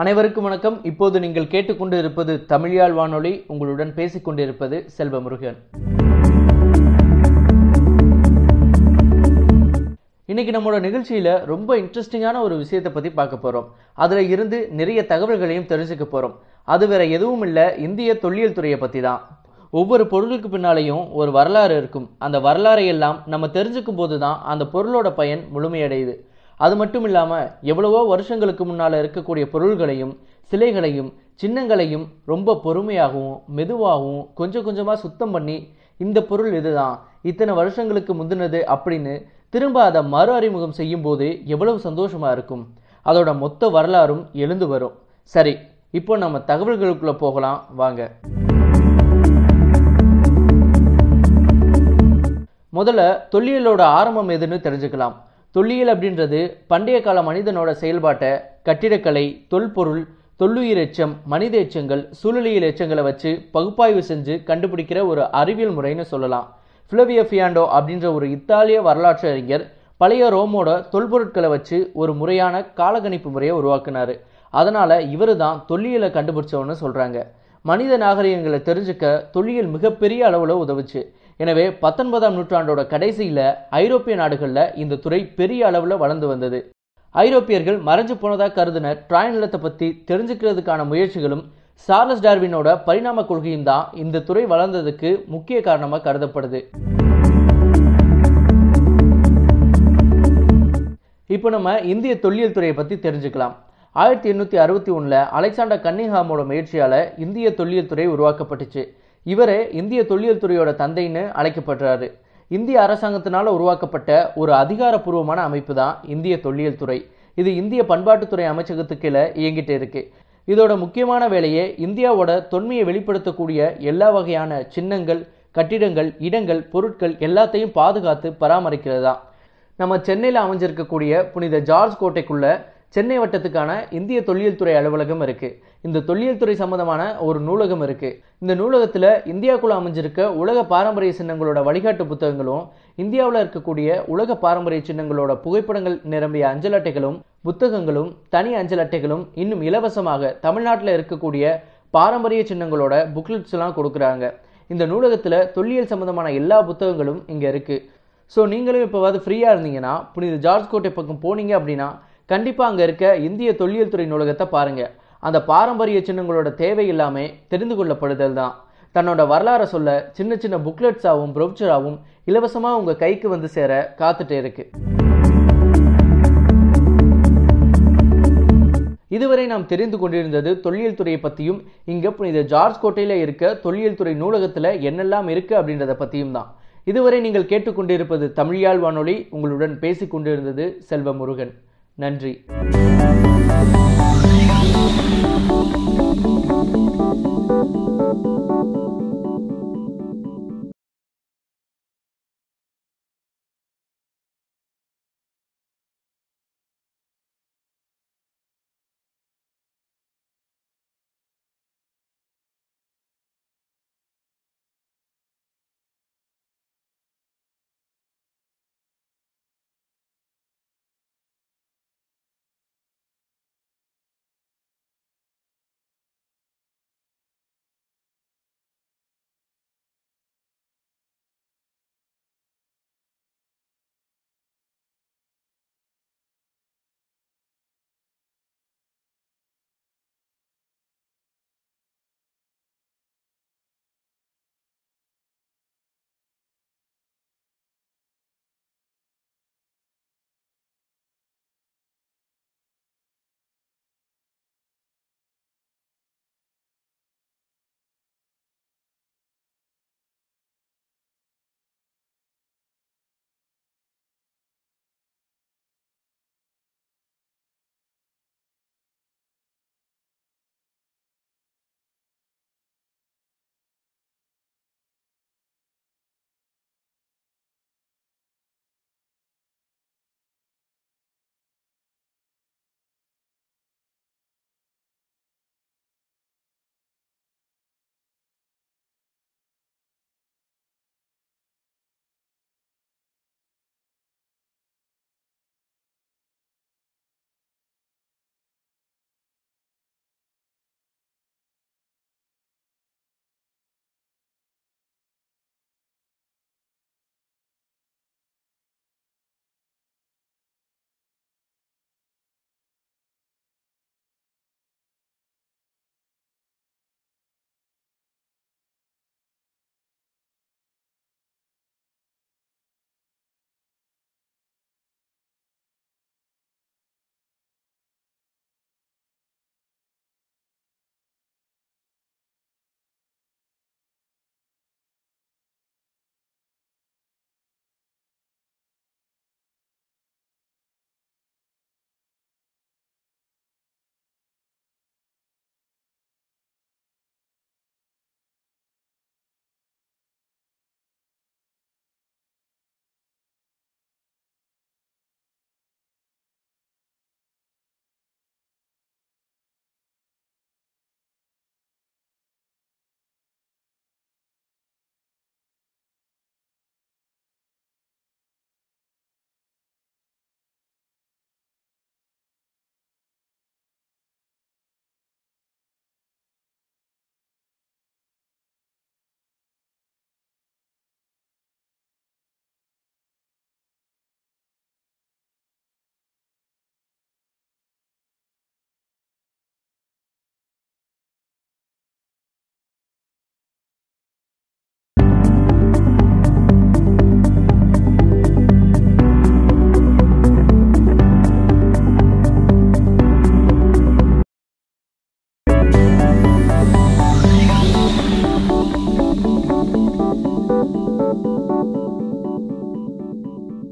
அனைவருக்கும் வணக்கம். இப்போது நீங்கள் கேட்டுக்கொண்டு இருப்பது தமிழியால் வானொலி. உங்களுடன் பேசிக் கொண்டிருப்பது செல்வமுருகன். இன்னைக்கு நம்மளோட நிகழ்ச்சியில ரொம்ப இன்ட்ரெஸ்டிங்கான ஒரு விஷயத்தை பத்தி பார்க்க போறோம். அதுல இருந்து நிறைய தகவல்களையும் தெரிஞ்சுக்க போறோம். அது வேற எதுவும் இல்ல. இந்திய தொல்லியல் துறையை பத்தி தான். ஒவ்வொரு பொருளுக்கு பின்னாலேயும் ஒரு வரலாறு இருக்கும். அந்த வரலாறை எல்லாம் நம்ம தெரிஞ்சுக்கும் போது தான் அந்த பொருளோட பயன் முழுமையடையுது. அது மட்டும் இல்லாமல் எவ்வளவோ வருஷங்களுக்கு முன்னால் இருக்கக்கூடிய பொருள்களையும் சிலைகளையும் சின்னங்களையும் ரொம்ப பொறுமையாகவும் மெதுவாகவும் கொஞ்சம் கொஞ்சமாக சுத்தம் பண்ணி இந்த பொருள் இதுதான் இத்தனை வருஷங்களுக்கு முந்தினது அப்படின்னு திரும்ப அதை மறு அறிமுகம் செய்யும் போது எவ்வளவு சந்தோஷமாக இருக்கும். அதோட மொத்த வரலாறும் எழுந்து வரும். சரி இப்போ நம்ம தகவல்களுக்குள்ளே போகலாம். வாங்க. முதல்ல தொல்லியலோட ஆரம்பம் எதுன்னு தெரிஞ்சுக்கலாம். தொல்லியல் அப்படின்றது பண்டைய கால மனிதனோட செயல்பாட்டை கட்டிடக்கலை தொல்பொருள் தொல்லுயிர் எச்சம் மனித எச்சங்கள் சூழலியல் எச்சங்களை வச்சு பகுப்பாய்வு செஞ்சு கண்டுபிடிக்கிற ஒரு அறிவியல் முறைன்னு சொல்லலாம். ஃப்ளவிய ஃபியாண்டோ அப்படின்ற ஒரு இத்தாலிய வரலாற்று அறிஞர் பழைய ரோமோட தொல்பொருட்களை வச்சு ஒரு முறையான காலகணிப்பு முறையை உருவாக்குனாரு. அதனால இவரு தான் தொல்லியலை கண்டுபிடிச்சவன்னு சொல்றாங்க. மனித நாகரிகங்களை தெரிஞ்சுக்க தொல்லியல் மிகப்பெரிய அளவில் உதவுச்சு. எனவே பத்தொன்பதாம் நூற்றாண்டோட கடைசியில ஐரோப்பிய நாடுகளில் இந்த துறை பெரிய அளவில் வளர்ந்து வந்தது. ஐரோப்பியர்கள் மறைஞ்சு போனதாக கருதின ட்ராய் நிலத்தை பற்றி தெரிஞ்சுக்கிறதுக்கான முயற்சிகளும் சார்லஸ் டார்வினோட பரிணாம கொள்கையும் தான் இந்த துறை வளர்ந்ததுக்கு முக்கிய காரணமாக கருதப்படுது. இப்போ நம்ம இந்திய தொல்லியல் துறையை பற்றி தெரிஞ்சுக்கலாம். ஆயிரத்தி எண்ணூற்றி அறுபத்தி ஒன்றில் அலெக்சாண்டர் கன்னிங்ஹாமோட முயற்சியால் இந்திய தொல்லியல் துறை உருவாக்கப்பட்டுச்சு. இவரே இந்திய தொல்லியல் துறையோட தந்தைன்னு அழைக்கப்படுறாரு. இந்திய அரசாங்கத்தினால உருவாக்கப்பட்ட ஒரு அதிகாரப்பூர்வமான அமைப்பு தான் இந்திய தொல்லியல் துறை. இது இந்திய பண்பாட்டுத்துறை அமைச்சகத்துக்கு கீழே இயங்கிட்டு இருக்கு. இதோட முக்கியமான வேலையே இந்தியாவோட தொன்மையை வெளிப்படுத்தக்கூடிய எல்லா வகையான சின்னங்கள் கட்டிடங்கள் இடங்கள் பொருட்கள் எல்லாத்தையும் பாதுகாத்து பராமரிக்கிறது தான் நம்ம சென்னையில் அமைஞ்சிருக்கக்கூடிய புனித ஜார்ஜ் கோட்டைக்குள்ள சென்னை வட்டத்துக்கான இந்திய தொல்லியல் துறை அலுவலகம் இருக்கு. இந்த தொல்லியல் துறை சம்பந்தமான ஒரு நூலகம் இருக்கு. இந்த நூலகத்துல இந்தியாவுக்குள்ள அமைஞ்சிருக்க உலக பாரம்பரிய சின்னங்களோட வழிகாட்டு புத்தகங்களும் இந்தியாவில் இருக்கக்கூடிய உலக பாரம்பரிய சின்னங்களோட புகைப்படங்கள் நிரம்பிய அஞ்சல் அட்டைகளும் புத்தகங்களும் தனி அஞ்சல் அட்டைகளும் இன்னும் இலவசமாக தமிழ்நாட்டில் இருக்கக்கூடிய பாரம்பரிய சின்னங்களோட புக்லெட்ஸ் எல்லாம் கொடுக்குறாங்க. இந்த நூலகத்துல தொல்லியல் சம்பந்தமான எல்லா புத்தகங்களும் இங்க இருக்கு. ஸோ நீங்களும் இப்போவாது ஃப்ரீயாக இருந்தீங்கன்னா புனித ஜார்ஜ் கோட்டை பக்கம் போனீங்க அப்படின்னா கண்டிப்பாக அங்கே இருக்க இந்திய தொல்லியல் துறை நூலகத்தை பாருங்கள் அந்த பாரம்பரிய சின்னங்களோட தேவை இல்லாமல் தெரிந்து கொள்ளப்படுதல் தான். தன்னோட வரலாறை சொல்ல சின்ன சின்ன புக்லெட்ஸாகவும் ப்ரொவ்சராகவும் இலவசமாக உங்கள் கைக்கு வந்து சேர காத்துட்டே இருக்கு. இதுவரை நாம் தெரிந்து கொண்டிருந்தது தொல்லியல் துறையை பற்றியும் இங்கே புனித ஜார்ஜ் கோட்டையில் இருக்க தொல்லியல் துறை நூலகத்தில் என்னெல்லாம் இருக்கு அப்படின்றத பற்றியும் தான். இதுவரை நீங்கள் கேட்டுக்கொண்டிருப்பது தமிழியாழ் வானொலி உங்களுடன் பேசிக் கொண்டிருந்தது செல்வமுருகன். நன்றி.